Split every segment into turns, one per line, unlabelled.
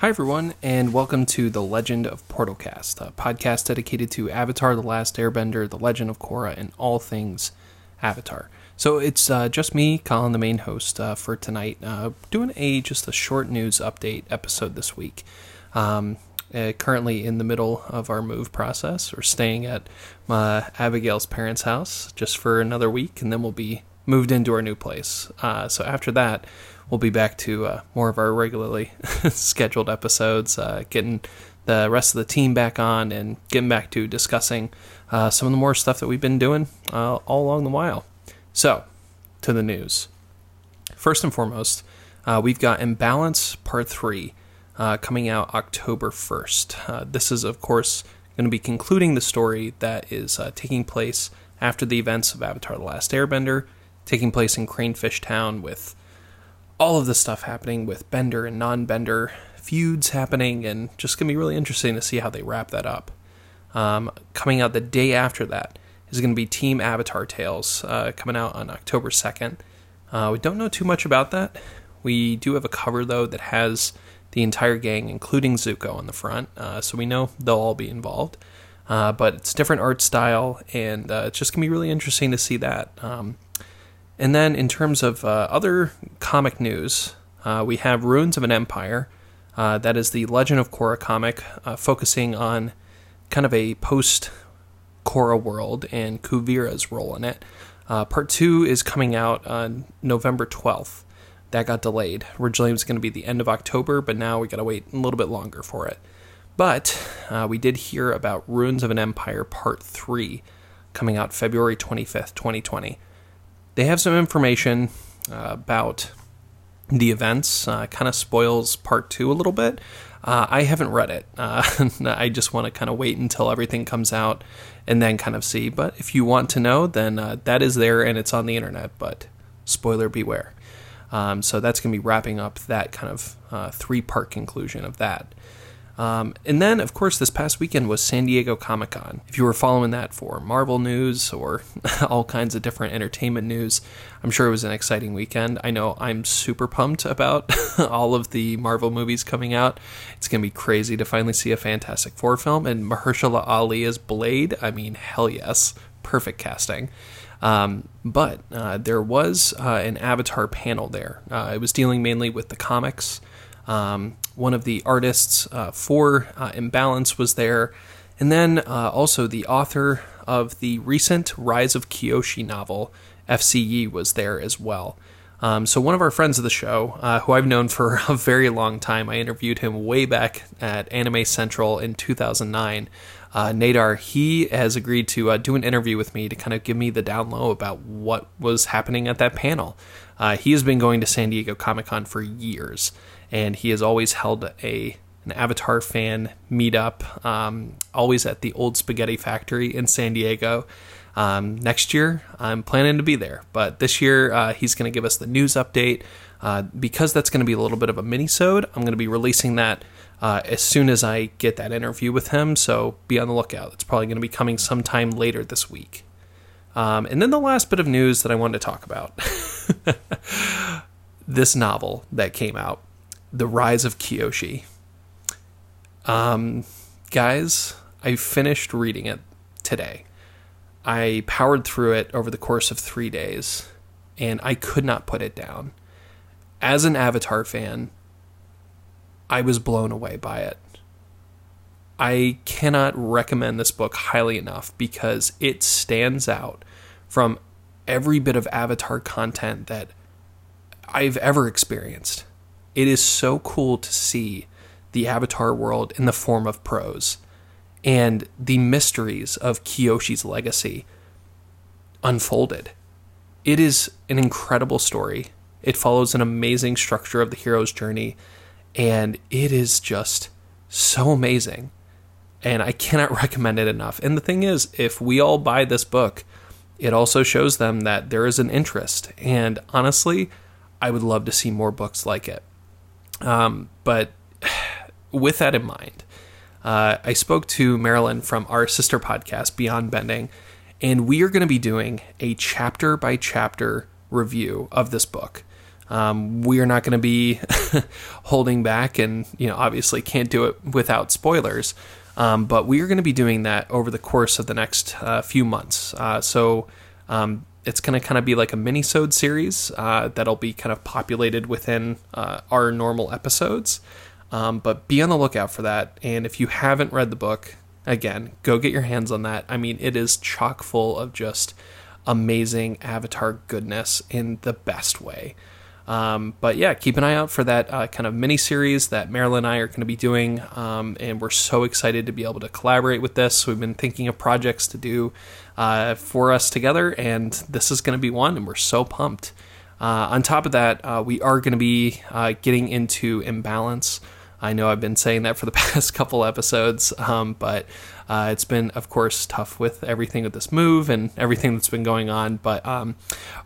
Hi, everyone, and welcome to The Legend of Portalcast, a podcast dedicated to Avatar The Last Airbender, The Legend of Korra, and all things Avatar. So it's uh, just me, Collin, the main host uh, for tonight, uh, doing a just a short news update episode this week. Um, uh, currently in the middle of our move process. We're staying at my Abigail's parents' house just for another week, and then we'll be moved into our new place. Uh, so after that, we'll be back to uh, more of our regularly scheduled episodes, uh, getting the rest of the team back on and getting back to discussing uh, some of the more stuff that we've been doing uh, all along the while. So, to the news. First and foremost, uh, we've got Imbalance Part 3 uh, coming out October 1st. this is, of course, going to be concluding the story that is taking place after the events of Avatar The Last Airbender, taking place in Cranefish Town with all of the stuff happening with Bender and non Bender feuds happening, and just going to be really interesting to see how they wrap that up. Um, coming out the day after that is going to be Team Avatar Tales, uh, coming out on October 2nd. Uh, we don't know too much about that. We do have a cover, though, that has the entire gang, including Zuko, on the front, uh, so we know they'll all be involved. Uh, but it's different art style, and uh, it's just going to be really interesting to see that. Um, and then in terms of uh, other comic news, uh, we have Ruins of an Empire. Uh, that is the Legend of Korra comic, uh, focusing on kind of a post Korra world and Kuvira's role in it. Uh, part two is coming out on November 12th. That got delayed. Originally, it was going to be the end of October, but now we got to wait a little bit longer for it. But uh, we did hear about Ruins of an Empire Part 3 coming out February 25th, 2020 they have some information uh, about the events. Uh, kind of spoils part two a little bit. Uh, I haven't read it. Uh, I just want to kind of wait until everything comes out and then kind of see. But if you want to know, then uh, that is there and it's on the internet. But spoiler beware. Um, so that's going to be wrapping up that kind of uh, three part conclusion of that. Um, and then, of course, this past weekend was San Diego Comic Con. If you were following that for Marvel news or all kinds of different entertainment news, I'm sure it was an exciting weekend. I know I'm super pumped about all of the Marvel movies coming out. It's going to be crazy to finally see a Fantastic Four film, and Mahershala Ali as Blade. I mean, hell yes. Perfect casting. Um, but uh, there was uh, an Avatar panel there. Uh, it was dealing mainly with the comics. Um, one of the artists uh, for uh, Imbalance was there, and then uh, also the author of the recent Rise of Kyoshi novel, F.C. Yee, was there as well. Um, so one of our friends of the show, uh, who I've known for a very long time, I interviewed him way back at Anime Central in 2009. Uh, Nadar, he has agreed to uh, do an interview with me to kind of give me the down low about what was happening at that panel. Uh, he has been going to San Diego Comic Con for years, and he has always held a an Avatar fan meetup, um, always at the Old Spaghetti Factory in San Diego. Um, next year, I'm planning to be there, but this year uh, he's going to give us the news update. Uh, because that's going to be a little bit of a mini-sode, I'm going to be releasing that uh, as soon as I get that interview with him. So be on the lookout. It's probably going to be coming sometime later this week. Um, and then the last bit of news that I wanted to talk about this novel that came out the Rise of Kyoshi. Um, guys, I finished reading it today. I powered through it over the course of three days, and I could not put it down. As an Avatar fan, I was blown away by it. I cannot recommend this book highly enough because it stands out from every bit of Avatar content that I've ever experienced. It is so cool to see the Avatar world in the form of prose and the mysteries of Kyoshi's legacy unfolded. It is an incredible story. It follows an amazing structure of the hero's journey, and it is just so amazing. And I cannot recommend it enough. And the thing is, if we all buy this book, it also shows them that there is an interest. And honestly, I would love to see more books like it. Um, but with that in mind, uh, I spoke to Marilyn from our sister podcast, Beyond Bending, and we are going to be doing a chapter by chapter review of this book. Um, we are not going to be holding back, and you know, obviously can't do it without spoilers. Um, but we are going to be doing that over the course of the next uh, few months. Uh, so um, it's going to kind of be like a mini-sode series uh, that'll be kind of populated within uh, our normal episodes. Um, but be on the lookout for that. And if you haven't read the book, again, go get your hands on that. I mean, it is chock full of just amazing Avatar goodness in the best way. Um, but yeah, keep an eye out for that uh, kind of mini series that Marilyn and I are going to be doing. Um, and we're so excited to be able to collaborate with this. We've been thinking of projects to do uh, for us together, and this is going to be one, and we're so pumped. Uh, on top of that, uh, we are going to be uh, getting into imbalance. I know I've been saying that for the past couple episodes, um, but uh, it's been, of course, tough with everything with this move and everything that's been going on. But um,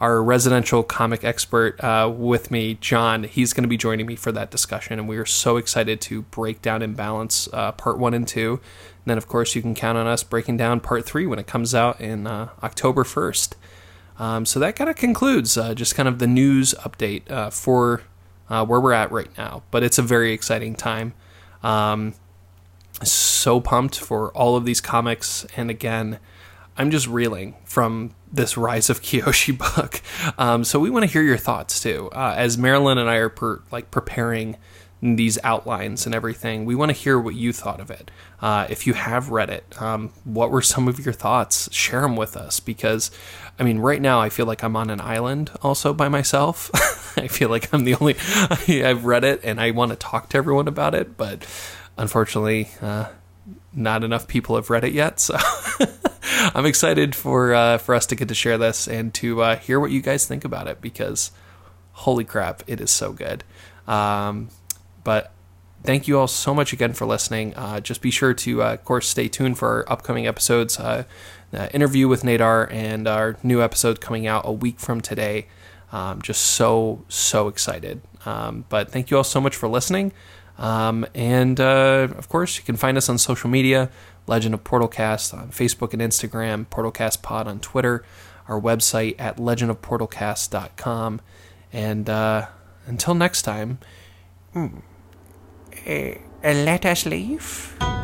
our residential comic expert uh, with me, John, he's going to be joining me for that discussion, and we are so excited to break down Imbalance uh, Part 1 and 2. And then, of course, you can count on us breaking down Part 3 when it comes out in uh, October 1st. Um, so that kind of concludes uh, just kind of the news update uh, for uh, where we're at right now. But it's a very exciting time. Um, so pumped for all of these comics, and again, I'm just reeling from this Rise of Kyoshi book. Um, so we want to hear your thoughts too, uh, as Marilyn and I are per, like preparing these outlines and everything. We want to hear what you thought of it. Uh, if you have read it, um, what were some of your thoughts? Share them with us because, I mean, right now I feel like I'm on an island also by myself. I feel like I'm the only. I've read it and I want to talk to everyone about it, but unfortunately, uh, not enough people have read it yet. So I'm excited for uh, for us to get to share this and to uh, hear what you guys think about it because, holy crap, it is so good. Um, but thank you all so much again for listening. Uh, just be sure to, uh, of course, stay tuned for our upcoming episodes. Uh, interview with Nadar and our new episode coming out a week from today. Um, just so, so excited. Um, but thank you all so much for listening. Um, and uh, of course, you can find us on social media Legend of Portalcast on Facebook and Instagram, Portalcast Pod on Twitter, our website at legendofportalcast.com. And uh, until next time,
uh, let us leave.